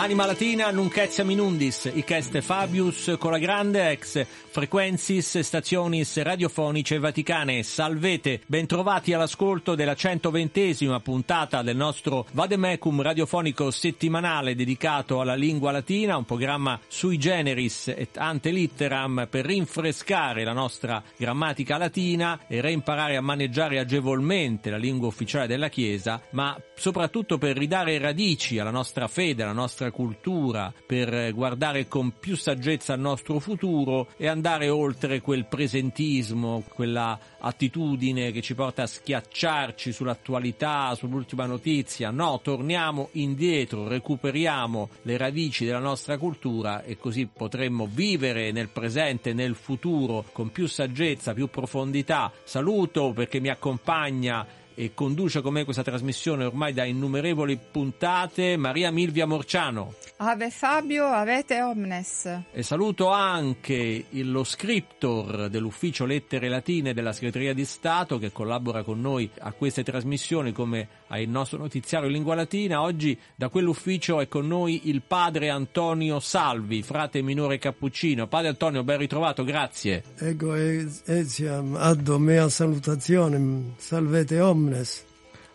Anima Latina, Nunchezia Minundis, Icheste Fabius, con la grande ex frequensis stationis radiofonice vaticane. Salvete, bentrovati all'ascolto della 120esima puntata del nostro Vademecum radiofonico settimanale dedicato alla lingua latina, un programma sui generis et ante litteram per rinfrescare la nostra grammatica latina e reimparare a maneggiare agevolmente la lingua ufficiale della Chiesa, ma soprattutto per ridare radici alla nostra fede, alla nostra cultura, per guardare con più saggezza al nostro futuro e andare oltre quel presentismo, quella attitudine che ci porta a schiacciarci sull'attualità, sull'ultima notizia. No, torniamo indietro, recuperiamo le radici della nostra cultura e così potremmo vivere nel presente, nel futuro con più saggezza, più profondità. Saluto perché mi accompagna e conduce con me questa trasmissione ormai da innumerevoli puntate Maria Milvia Morciano. Ave Fabio, avete omnes. E saluto anche lo scriptor dell'ufficio lettere latine della segreteria di Stato che collabora con noi a queste trasmissioni come al nostro notiziario in lingua latina. Oggi da quell'ufficio è con noi il padre Antonio Salvi, frate minore cappuccino. Padre Antonio, ben ritrovato, grazie. Ego etiam addo mea salutazione, salvete omnes.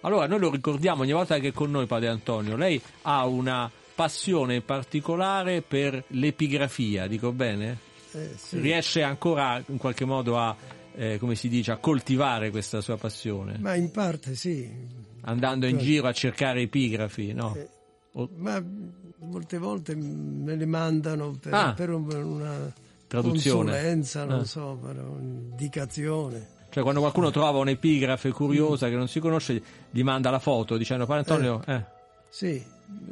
Allora, noi lo ricordiamo ogni volta che è con noi padre Antonio, lei ha una passione particolare per l'epigrafia, dico bene? Eh, sì. Riesce ancora in qualche modo a, eh, come si dice, a coltivare questa sua passione? Ma in parte sì. Andando in giro a cercare epigrafi, no? Eh, O- Ma molte volte me le mandano per, Ah. per un- una Traduzione. consulenza, non Ah. so, per un'indicazione. Cioè quando qualcuno trova un'epigrafe curiosa che non si conosce, gli manda la foto dicendo Padre Antonio, eh, Sì,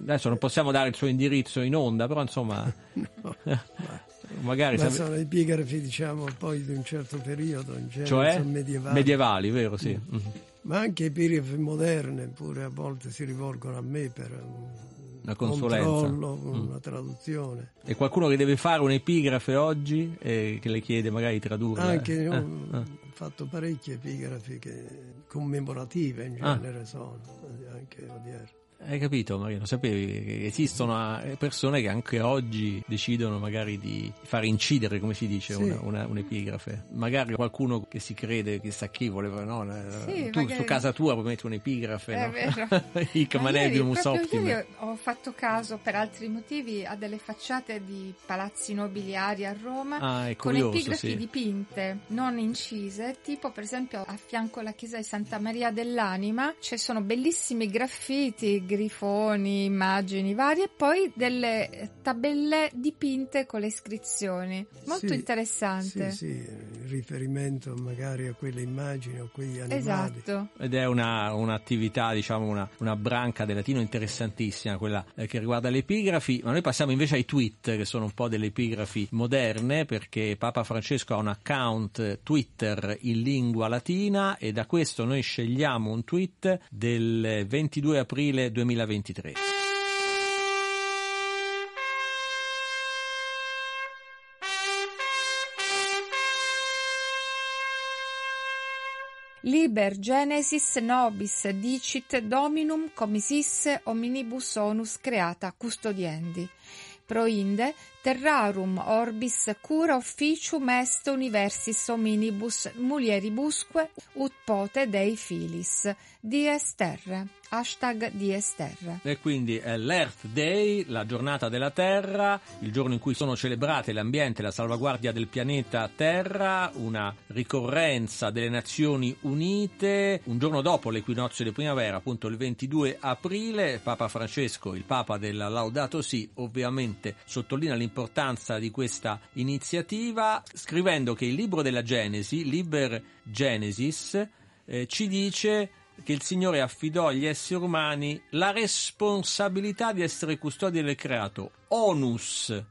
adesso non possiamo dare il suo indirizzo in onda, però insomma, magari... ma se- sono epigrafi diciamo poi di un certo periodo, in genere cioè sono medievali. medievali, vero? Sì. Mhm. Ma anche epigrafi moderne pure a volte si rivolgono a me per un Una consulenza. controllo, Mm. una traduzione. E qualcuno che deve fare un'epigrafe oggi e che le chiede magari di tradurla. Anche eh? io Eh, ho eh. fatto parecchie epigrafi che- commemorative in Ah. genere sono, anche odierne. Hai capito Maria? Lo sapevi che esistono eh, persone che anche oggi decidono magari di fare incidere, come si dice, Sì. una- una- un'epigrafe. Magari qualcuno che si crede chissà chi voleva, no? Sì, tu magari- su casa tua puoi mettere un'epigrafe, È no? vero. Hic Ma manebium ieri, proprio optime. ho fatto caso per altri motivi a delle facciate di palazzi nobiliari a Roma Ah, è con curioso, epigrafi sì. dipinte, non incise, tipo per esempio a fianco alla chiesa di Santa Maria dell'Anima ci sono bellissimi graffiti, grifoni, immagini varie e poi delle tabelle dipinte con le iscrizioni. Molto Sì, interessante. Sì, sì, riferimento magari a quelle immagini o quegli animali. Esatto. Ed è una, un'attività, diciamo, una, una branca del latino interessantissima, quella eh, che riguarda le epigrafi, ma noi passiamo invece ai tweet, che sono un po' delle epigrafi moderne, perché Papa Francesco ha un account Twitter in lingua latina e da questo noi scegliamo un tweet del 22 aprile 2023. Liber Genesis nobis dicit dominum commissis omnibus onus creata custodiendi. Proinde terrarum orbis cura officium est universis hominibus mulieribusque ut pote dei filis. Dies terra. Hashtag Dies terra. E quindi è l'Earth Day, la giornata della Terra, il giorno in cui sono celebrate l'ambiente e la salvaguardia del pianeta Terra, una ricorrenza delle Nazioni Unite, un giorno dopo l'equinozio di primavera, appunto il 22 aprile, Papa Francesco, il Papa della Laudato Si, ovviamente sottolinea l'importanza di questa iniziativa, scrivendo che il libro della Genesi, Liber Genesis, eh, ci dice che il Signore affidò agli esseri umani la responsabilità di essere custodi del creato. Onus,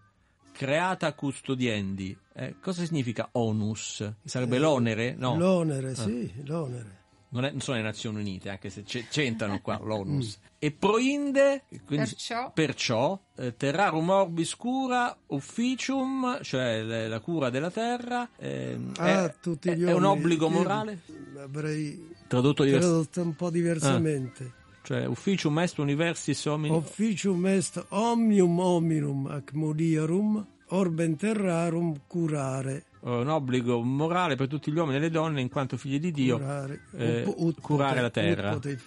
creata custodiendi. Eh, cosa significa onus? Sarebbe Eh, l'onere? No. L'onere, sì, l'onere. Non, è- non sono le Nazioni Unite, anche se c'entrano qua l'ONUS. E proinde, quindi Perciò- perciò, eh, terrarum orbis cura officium, cioè le- la cura della terra, ehm, Ah, è, tutti è- gli è un obbligo Io morale? Avrei Tradotto diversamente. tradotto un po' diversamente. Cioè, ufficium est universis homini... Officium est omnium hominum ac mulierum, orbem terrarum curare. È un obbligo morale per tutti gli uomini e le donne in quanto figli di Dio curare, eh, Ut- ut curare pote- la terra. ut pote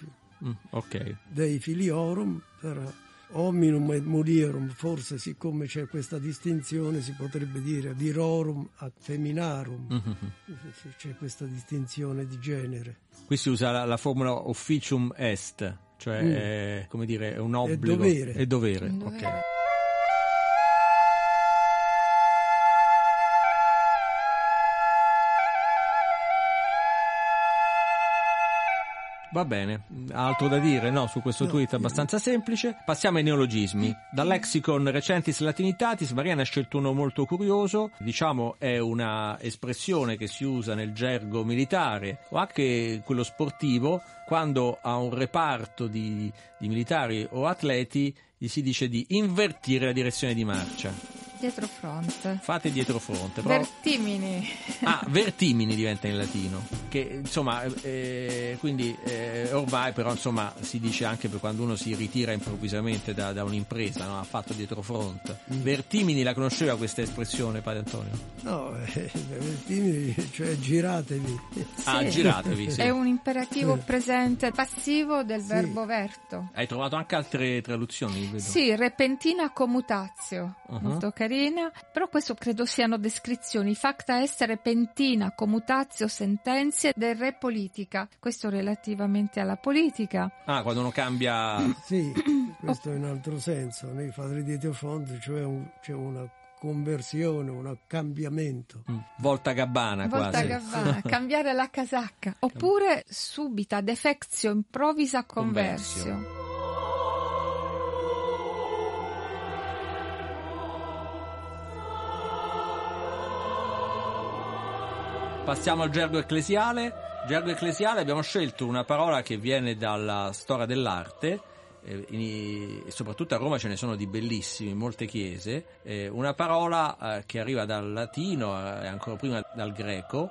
Mm, ok. Dei filiorum, però hominum et mulierum, forse siccome c'è questa distinzione si potrebbe dire virorum ac feminarum, Mhm. se c'è questa distinzione di genere. Qui si usa la, la formula officium est, cioè Mm. è, come dire, è un obbligo. dovere. È dovere, ok. dovere. Va bene, altro da dire no, su questo No, tweet abbastanza semplice. Passiamo ai neologismi. Dal lexicon recentis latinitatis, Mariana ha scelto uno molto curioso, diciamo è una espressione che si usa nel gergo militare o anche quello sportivo, quando a un reparto di, di militari o atleti gli si dice di invertire la direzione di marcia. Dietro fronte. Fate dietro fronte. Però- Vertimini. Ah, vertimini diventa in latino, che insomma, eh, quindi eh, ormai però insomma si dice anche per quando uno si ritira improvvisamente da, da un'impresa, no? ha fatto dietro fronte. Vertimini la conosceva questa espressione, padre Antonio? No, eh, vertimini, cioè giratevi. Ah, Sì. giratevi, sì. È un imperativo presente passivo del Sì. verbo verto. Hai trovato anche altre traduzioni, vedo. Sì, repentina comutatio, Uh-huh. molto carina, però questo credo siano descrizioni. Facta est repentina comutatio sentenzie del re politica. Questo relativamente alla politica. Ah, quando uno cambia... Sì, questo è un altro senso. Nei padri di Teofonte cioè un- c'è una conversione, un cambiamento. Mm, Volta gabbana Volta quasi. gabbana, cambiare la casacca. Oppure subita, defectio, improvvisa Conversio. conversio. Passiamo al gergo ecclesiale. Gergo ecclesiale abbiamo scelto una parola che viene dalla storia dell'arte, eh, in- soprattutto a Roma ce ne sono di bellissimi, molte chiese, eh, una parola eh, che arriva dal latino eh, e ancora prima dal greco.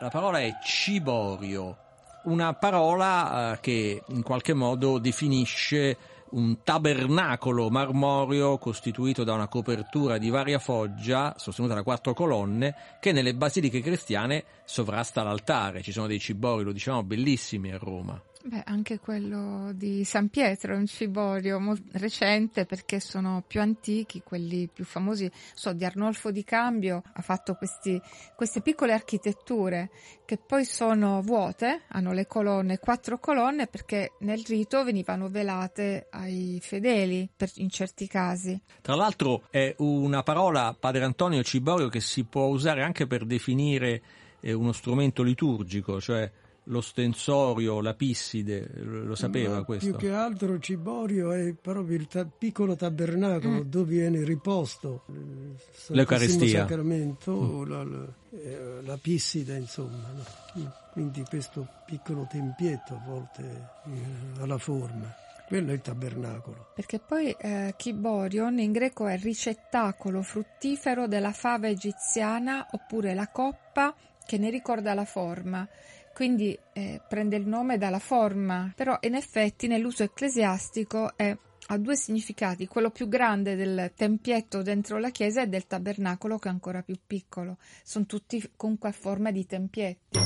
La parola è ciborio, una parola eh, che in qualche modo definisce un tabernacolo marmoreo costituito da una copertura di varia foggia sostenuta da quattro colonne che nelle basiliche cristiane sovrasta l'altare. Ci sono dei cibori, lo dicevamo, bellissimi a Roma. Beh, anche quello di San Pietro è un ciborio recente perché sono più antichi, quelli più famosi. So, di Arnolfo di Cambio ha fatto questi- queste piccole architetture che poi sono vuote, hanno le colonne, quattro colonne perché nel rito venivano velate ai fedeli per- in certi casi. Tra l'altro è una parola, padre Antonio Ciborio, che si può usare anche per definire eh, uno strumento liturgico, cioè l'ostensorio, la pisside, lo lo sapeva Ma questo? Più che altro Ciborio è proprio il ta- piccolo tabernacolo dove viene riposto il Santissimo L'Eucaristia. Sacramento, la, la- eh, la pissida, insomma. no? Quindi questo piccolo tempietto a volte eh, alla forma. Quello è il tabernacolo. Perché poi eh, Kiborion in greco è ricettacolo fruttifero della fava egiziana oppure la coppa che ne ricorda la forma. Quindi eh, prende il nome dalla forma, però in effetti nell'uso ecclesiastico è, ha due significati, quello più grande del tempietto dentro la chiesa e del tabernacolo che è ancora più piccolo. Sono tutti comunque a forma di tempietti.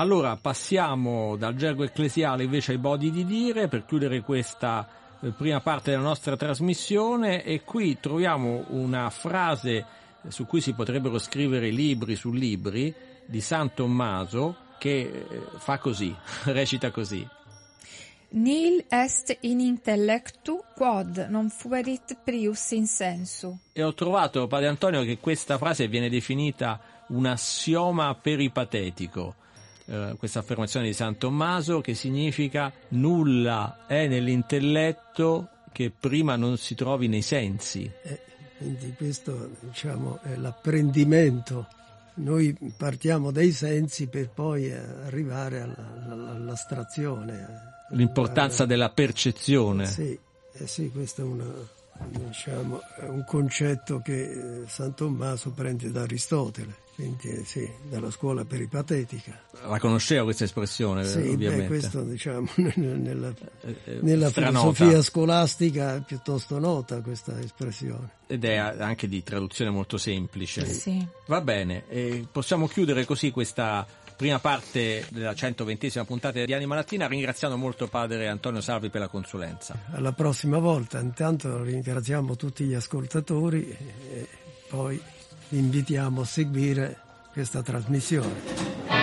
Allora passiamo dal gergo ecclesiale invece ai bodi di dire per chiudere questa eh, prima parte della nostra trasmissione e qui troviamo una frase eh, su cui si potrebbero scrivere libri su libri di San Tommaso che eh, fa così, recita così. Nil est in intellectu quod non fuerit prius in sensu. E ho trovato, padre Antonio, che questa frase viene definita un assioma peripatetico. Eh, questa affermazione di San Tommaso che significa nulla è nell'intelletto che prima non si trovi nei sensi. Eh, quindi questo diciamo, è l'apprendimento. Noi partiamo dai sensi per poi arrivare all'astrazione. L'importanza della percezione. Sì, eh sì questo è una, diciamo, è un concetto che San Tommaso prende da Aristotele quindi eh, sì, dalla scuola peripatetica. La conoscevo questa espressione, sì, ovviamente. Beh, questo diciamo nella, eh, eh, nella filosofia scolastica è piuttosto nota questa espressione. Ed è anche di traduzione molto semplice. Sì. Va bene, e possiamo chiudere così questa prima parte della 120esima puntata di Anima Latina ringraziando molto padre Antonio Salvi per la consulenza. Alla prossima volta, intanto ringraziamo tutti gli ascoltatori e poi vi invitiamo a seguire questa trasmissione.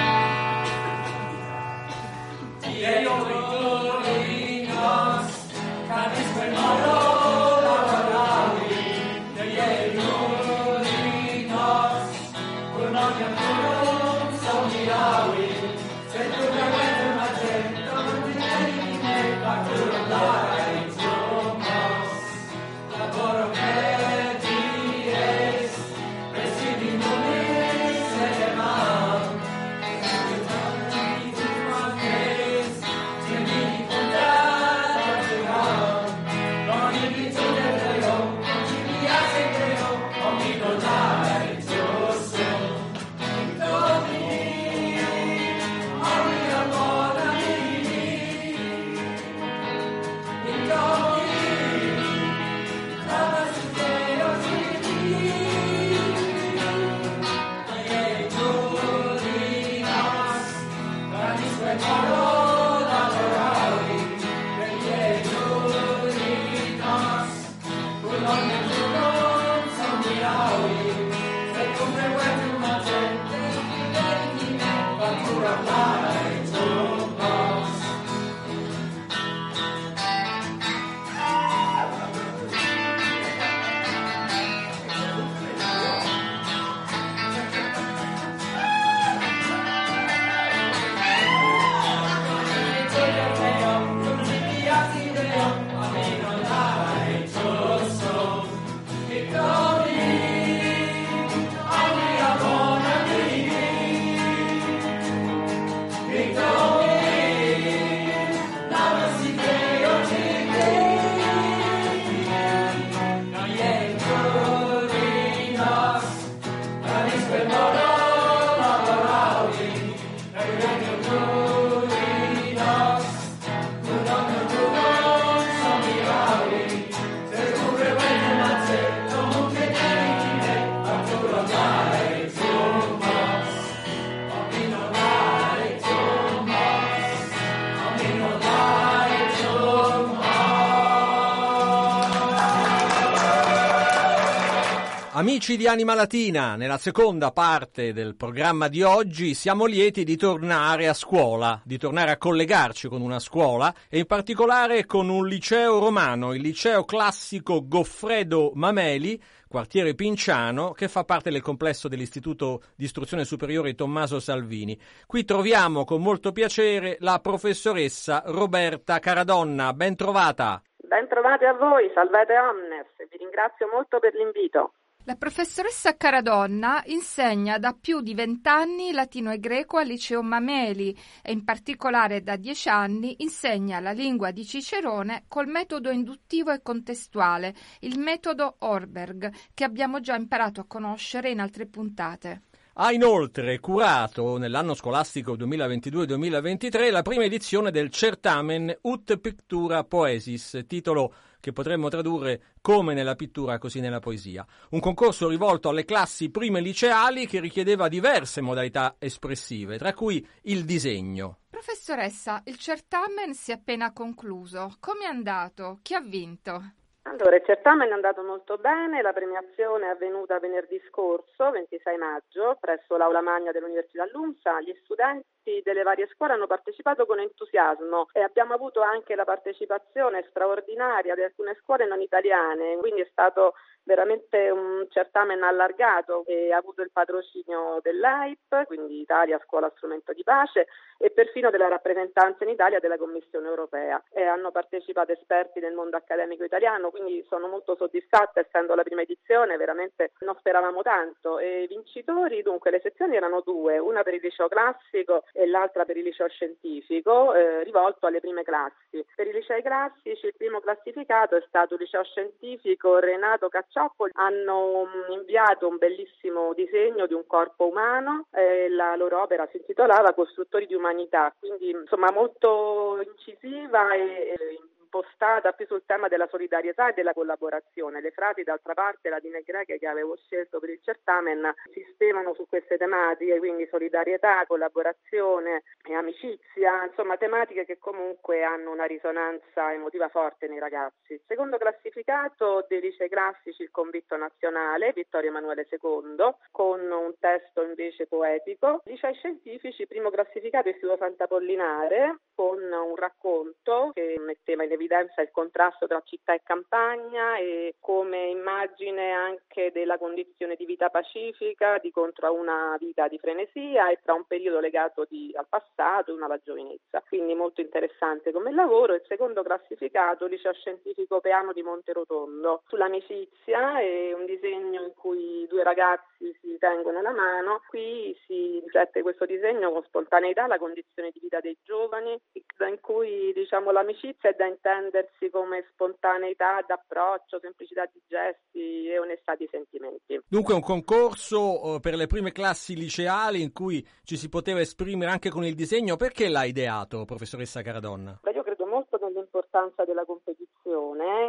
Amici di Anima Latina, nella seconda parte del programma di oggi siamo lieti di tornare a scuola, di tornare a collegarci con una scuola e in particolare con un liceo romano, il liceo classico Goffredo Mameli, quartiere Pinciano, che fa parte del complesso dell'Istituto di Istruzione Superiore Tommaso Salvini. Qui troviamo con molto piacere la professoressa Roberta Caradonna. Ben trovata. Ben trovati a voi, salvete omnes, vi ringrazio molto per l'invito. La professoressa Caradonna insegna da più di vent'anni latino e greco al liceo Mameli e in particolare da dieci anni insegna la lingua di Cicerone col metodo induttivo e contestuale, il metodo Orberg, che abbiamo già imparato a conoscere in altre puntate. Ha inoltre curato nell'anno scolastico 2022-2023 la prima edizione del Certamen Ut Pictura Poesis, titolo che potremmo tradurre come nella pittura così nella poesia. Un concorso rivolto alle classi prime liceali che richiedeva diverse modalità espressive, tra cui il disegno. Professoressa, il certamen si è appena concluso. Come è andato? Chi ha vinto? Allora, il certamen è andato molto bene, la premiazione è avvenuta venerdì scorso, 26 maggio, presso l'Aula Magna dell'Università LUMSA. Gli studenti delle varie scuole hanno partecipato con entusiasmo e abbiamo avuto anche la partecipazione straordinaria di alcune scuole non italiane, quindi è stato veramente un certamen allargato e ha avuto il patrocinio dell'AIP, quindi Italia Scuola Strumento di Pace, e perfino della rappresentanza in Italia della Commissione europea. E hanno partecipato esperti del mondo accademico italiano, quindi sono molto soddisfatta essendo la prima edizione, veramente non speravamo tanto. E i vincitori, dunque, le sezioni erano due, una per il liceo classico e l'altra per il liceo scientifico, eh, rivolto alle prime classi. Per i licei classici il primo classificato è stato il liceo scientifico Renato Caccioppo, hanno mm, inviato un bellissimo disegno di un corpo umano, e la loro opera si intitolava Costruttori di umanità, quindi insomma molto incisiva e, e impostata più sul tema della solidarietà e della collaborazione. Le frasi, d'altra parte, latine e greche che avevo scelto per il certamen sistemano su queste tematiche, quindi solidarietà, collaborazione e amicizia, insomma tematiche che comunque hanno una risonanza emotiva forte nei ragazzi. Secondo classificato dei licei classici il convitto nazionale, Vittorio Emanuele II, con un testo invece poetico. Licei scientifici, primo classificato Istituto Sant'Apollinare, con un racconto che metteva in evidenza il contrasto tra città e campagna e come immagine anche della condizione di vita pacifica di contro a una vita di frenesia e tra un periodo legato di, al passato e una alla giovinezza. Quindi molto interessante come lavoro. Il secondo classificato, liceo scientifico Peano di Monterotondo, sull'amicizia e un disegno in cui due ragazzi si tengono la mano. Qui si riflette questo disegno con spontaneità la condizione di vita dei giovani, in cui diciamo l'amicizia è da intendere intendersi come spontaneità d'approccio, semplicità di gesti e onestà di sentimenti. Dunque un concorso eh, per le prime classi liceali in cui ci si poteva esprimere anche con il disegno. Perché l'ha ideato, professoressa Caradonna? Beh, io credo molto nell'importanza della competizione,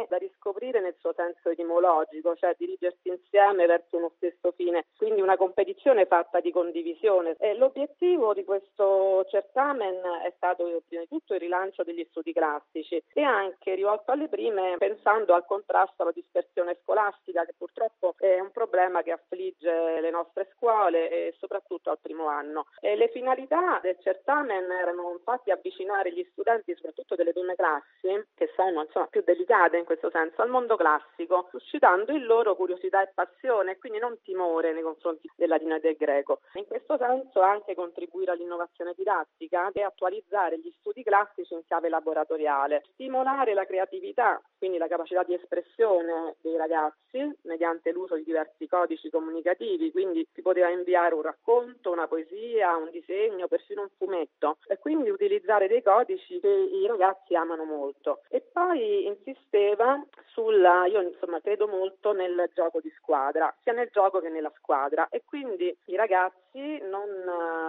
da riscoprire nel suo senso etimologico, cioè dirigersi insieme verso uno stesso fine, quindi una competizione fatta di condivisione. E l'obiettivo di questo certamen è stato prima di tutto il rilancio degli studi classici e anche rivolto alle prime pensando al contrasto alla dispersione scolastica che purtroppo è un problema che affligge le nostre scuole e soprattutto al primo anno. E le finalità del certamen erano infatti avvicinare gli studenti soprattutto delle prime classi che sono insomma, più delicate in questo senso al mondo classico suscitando in loro curiosità e passione e quindi non timore nei confronti del latino e del greco. In questo senso anche contribuire all'innovazione didattica e attualizzare gli studi classici in chiave laboratoriale, stimolare la creatività, quindi la capacità di espressione dei ragazzi mediante l'uso di diversi codici comunicativi, quindi si poteva inviare un racconto, una poesia, un disegno, persino un fumetto e quindi utilizzare dei codici che i ragazzi amano molto. E poi insisteva sulla, io insomma credo molto nel gioco di squadra, sia nel gioco che nella squadra. E quindi i ragazzi non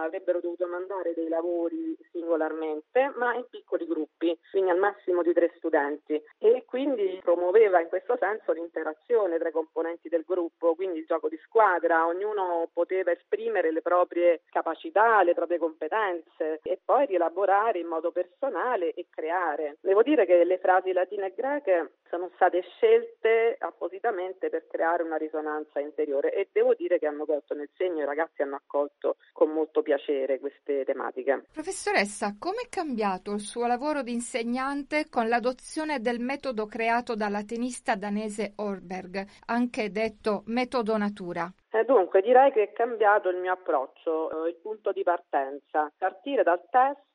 avrebbero dovuto mandare dei lavori singolarmente ma in piccoli gruppi, quindi al massimo di tre studenti. E quindi promuoveva in questo senso l'interazione tra i componenti del gruppo, quindi il gioco di squadra, ognuno poteva esprimere le proprie capacità, le proprie competenze e poi rielaborare in modo personale e creare. Devo dire che le frasi latine e greche sono state scelte appositamente per creare una risonanza interiore e devo dire che hanno colto nel segno, i ragazzi hanno accolto con molto piacere queste tematiche. Professoressa, come è cambiato il suo lavoro di insegnante con l'adozione del metodo creato dalla tenista danese Orberg, anche detto metodo natura? Eh, dunque, direi che è cambiato il mio approccio, eh, il punto di partenza. Partire dal testo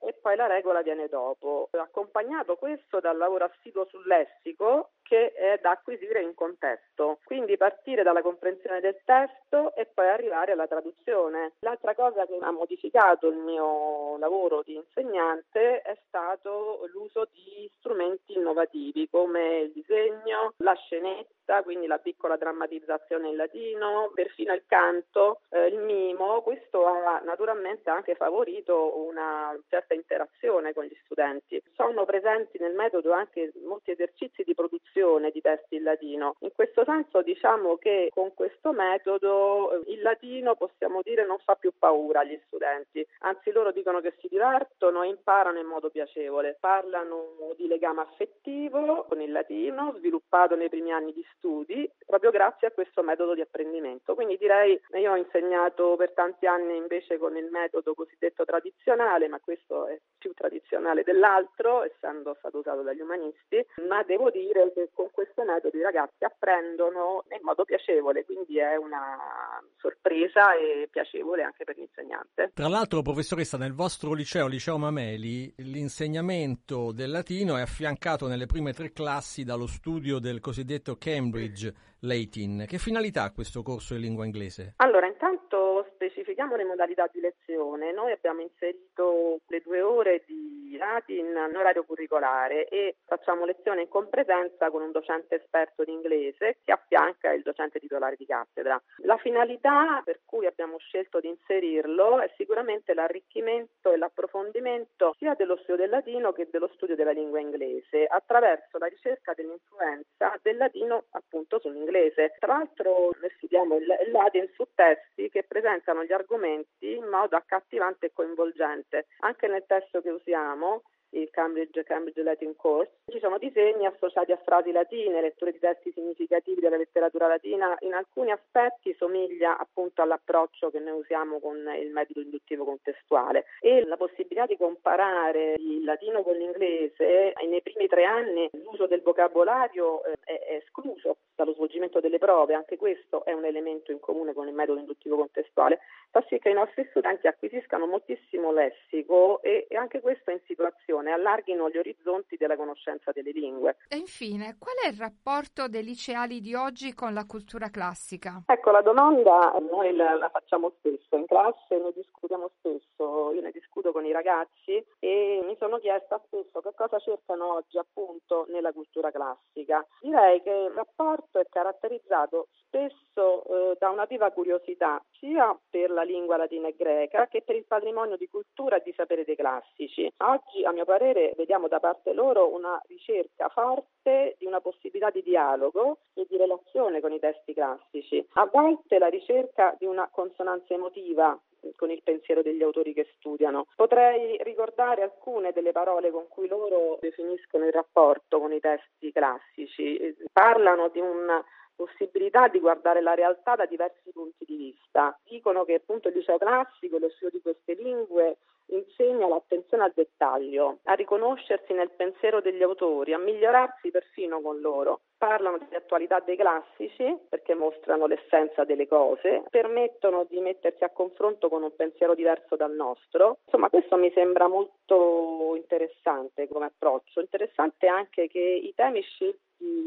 e poi la regola viene dopo. Accompagnato questo dal lavoro assiduo sul lessico che è da acquisire in contesto, quindi partire dalla comprensione del testo e poi arrivare alla traduzione. L'altra cosa che ha modificato il mio lavoro di insegnante è stato l'uso di strumenti innovativi come il disegno, la scenetta, quindi la piccola drammatizzazione in latino, perfino il canto, eh, il mimo. Questo ha naturalmente anche favorito una certa interazione con gli studenti. Sono presenti nel metodo anche molti esercizi di produzione traduzione di testi in latino. In questo senso diciamo che con questo metodo eh, il latino possiamo dire non fa più paura agli studenti, anzi loro dicono che si divertono e imparano in modo piacevole, parlano di legame affettivo con il latino sviluppato nei primi anni di studi proprio grazie a questo metodo di apprendimento. Quindi direi io ho insegnato per tanti anni invece con il metodo cosiddetto tradizionale, ma questo è più tradizionale dell'altro, essendo stato usato dagli umanisti, ma devo dire che con questo metodo i ragazzi apprendono in modo piacevole, quindi è una sorpresa e piacevole anche per l'insegnante. Tra l'altro, professoressa, nel vostro liceo, Liceo Mameli, l'insegnamento del latino è affiancato nelle prime tre classi dallo studio del cosiddetto Cambridge Latin. Che finalità ha questo corso di lingua inglese? Allora, intanto specifichiamo le modalità di lezione. Noi abbiamo inserito le due ore di Latin in orario curricolare e facciamo lezione in compresenza con un docente esperto di inglese che affianca il docente titolare di cattedra. La finalità per cui abbiamo scelto di inserirlo è sicuramente l'arricchimento e l'approfondimento sia dello studio del latino che dello studio della lingua inglese attraverso la ricerca dell'influenza del latino appunto sull'inglese inglese. Tra l'altro noi studiamo il Latin su testi che presentano gli argomenti in modo accattivante e coinvolgente. Anche nel testo che usiamo il Cambridge, Cambridge Latin Course. Ci sono disegni associati a frasi latine, letture di testi significativi della letteratura latina. In alcuni aspetti somiglia appunto all'approccio che noi usiamo con il metodo induttivo contestuale e la possibilità di comparare il latino con l'inglese nei primi tre anni l'uso del vocabolario eh, è escluso dallo svolgimento delle prove, anche questo è un elemento in comune con il metodo induttivo contestuale, fa sì che i nostri studenti acquisiscano moltissimo lessico e, anche questo in situazione allarghino gli orizzonti della conoscenza delle lingue. E infine, qual è il rapporto dei liceali di oggi con la cultura classica? Ecco, la domanda noi la, la facciamo spesso, in classe ne discutiamo spesso, io ne discuto con i ragazzi e mi sono chiesta spesso che cosa cercano oggi appunto nella cultura classica. Direi che il rapporto è caratterizzato spesso eh, da una viva curiosità sia per la lingua latina e greca che per il patrimonio di cultura e di sapere dei classici. Oggi, a mio parere, vediamo da parte loro una ricerca forte di una possibilità di dialogo e di relazione con i testi classici. A volte la ricerca di una consonanza emotiva con il pensiero degli autori che studiano. Potrei ricordare alcune delle parole con cui loro definiscono il rapporto con i testi classici. Parlano di una possibilità di guardare la realtà da diversi punti di vista. Dicono che appunto il liceo classico, lo studio di queste lingue, insegna l'attenzione al dettaglio, a riconoscersi nel pensiero degli autori, a migliorarsi persino con loro. Parlano di attualità dei classici perché mostrano l'essenza delle cose, permettono di mettersi a confronto con un pensiero diverso dal nostro. Insomma, questo mi sembra molto interessante come approccio. Interessante anche che i temi scelti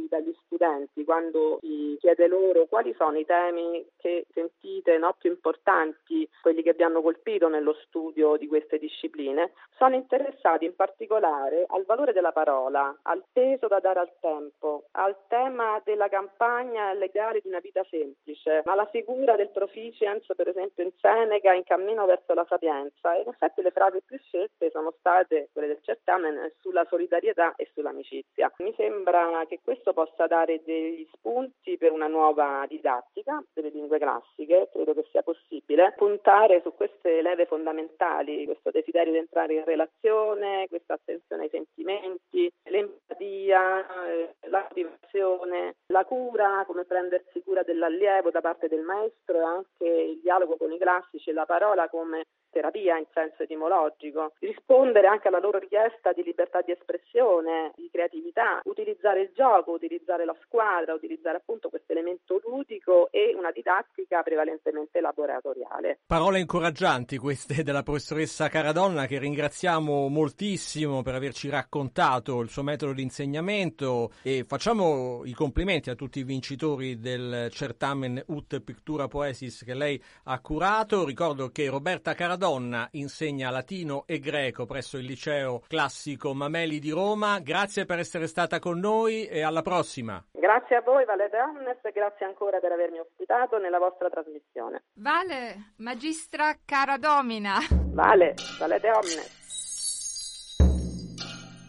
dagli studenti quando si chiede loro quali sono i temi che sentite no, più importanti, quelli che vi hanno colpito nello studio di queste discipline, sono interessati in particolare al valore della parola, al peso da dare al tempo, al tema della campagna legale di una vita semplice, alla figura del proficiens, per esempio in Seneca, in cammino verso la sapienza. E in effetti le frasi più scelte sono state quelle del certamen sulla solidarietà e sull'amicizia. Mi sembra che questo possa dare degli spunti per una nuova didattica delle lingue classiche, credo che sia possibile, puntare su queste leve fondamentali, questo desiderio di entrare in relazione, questa attenzione ai sentimenti, l'empatia, eh, la motivazione, la cura, come prendersi cura dell'allievo da parte del maestro e anche il dialogo con i classici e la parola come terapia in senso etimologico, rispondere anche alla loro richiesta di libertà di espressione, di creatività, utilizzare il gioco, utilizzare la squadra, utilizzare appunto questo elemento ludico e una didattica prevalentemente laboratoriale. Parole incoraggianti queste della professoressa Caradonna che ringraziamo moltissimo per averci raccontato il suo metodo di insegnamento e facciamo i complimenti a tutti i vincitori del certamen Ut Pictura Poesis che lei ha curato. Ricordo che Roberta Caradonna Donna insegna latino e greco presso il liceo classico Mameli di Roma. Grazie per essere stata con noi e alla prossima. Grazie a voi Vale Donnes e grazie ancora per avermi ospitato nella vostra trasmissione. Vale, magistra cara domina. Vale, Vale Donnes.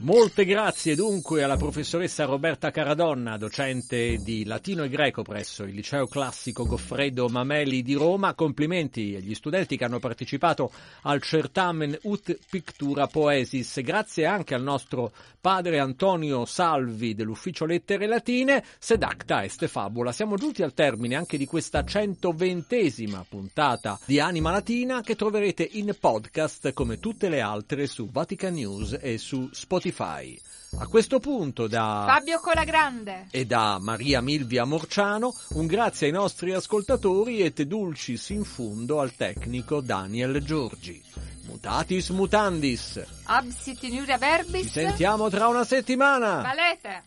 Molte grazie dunque alla professoressa Roberta Caradonna, docente di latino e greco presso il liceo classico Goffredo Mameli di Roma. Complimenti agli studenti che hanno partecipato al certamen Ut Pictura Poesis. Grazie anche al nostro padre Antonio Salvi dell'ufficio Lettere Latine. Sedacta est fabula. Siamo giunti al termine anche di questa 120esima puntata di Anima Latina che troverete in podcast come tutte le altre su Vatican News e su Spotify. Spotify. A questo punto da Fabio Colagrande e da Maria Milvia Morciano un grazie ai nostri ascoltatori et dulcis in fundo al tecnico Daniel Giorgi. Mutatis mutandis. Absit in verbis Ci sentiamo tra una settimana. Valete